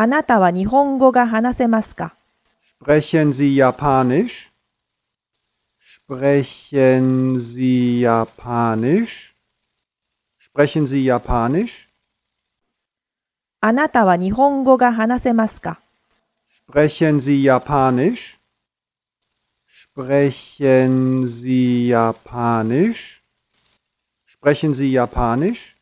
あなたは日本語が話せますか Sprechen Sie Japanisch? Sprechen Sie Japanisch? Sprechen Sie Japanisch? あなたは日本語が話せますか Sprechen Sie Japanisch? Sprechen Sie Japanisch? Sprechen Sie Japanisch?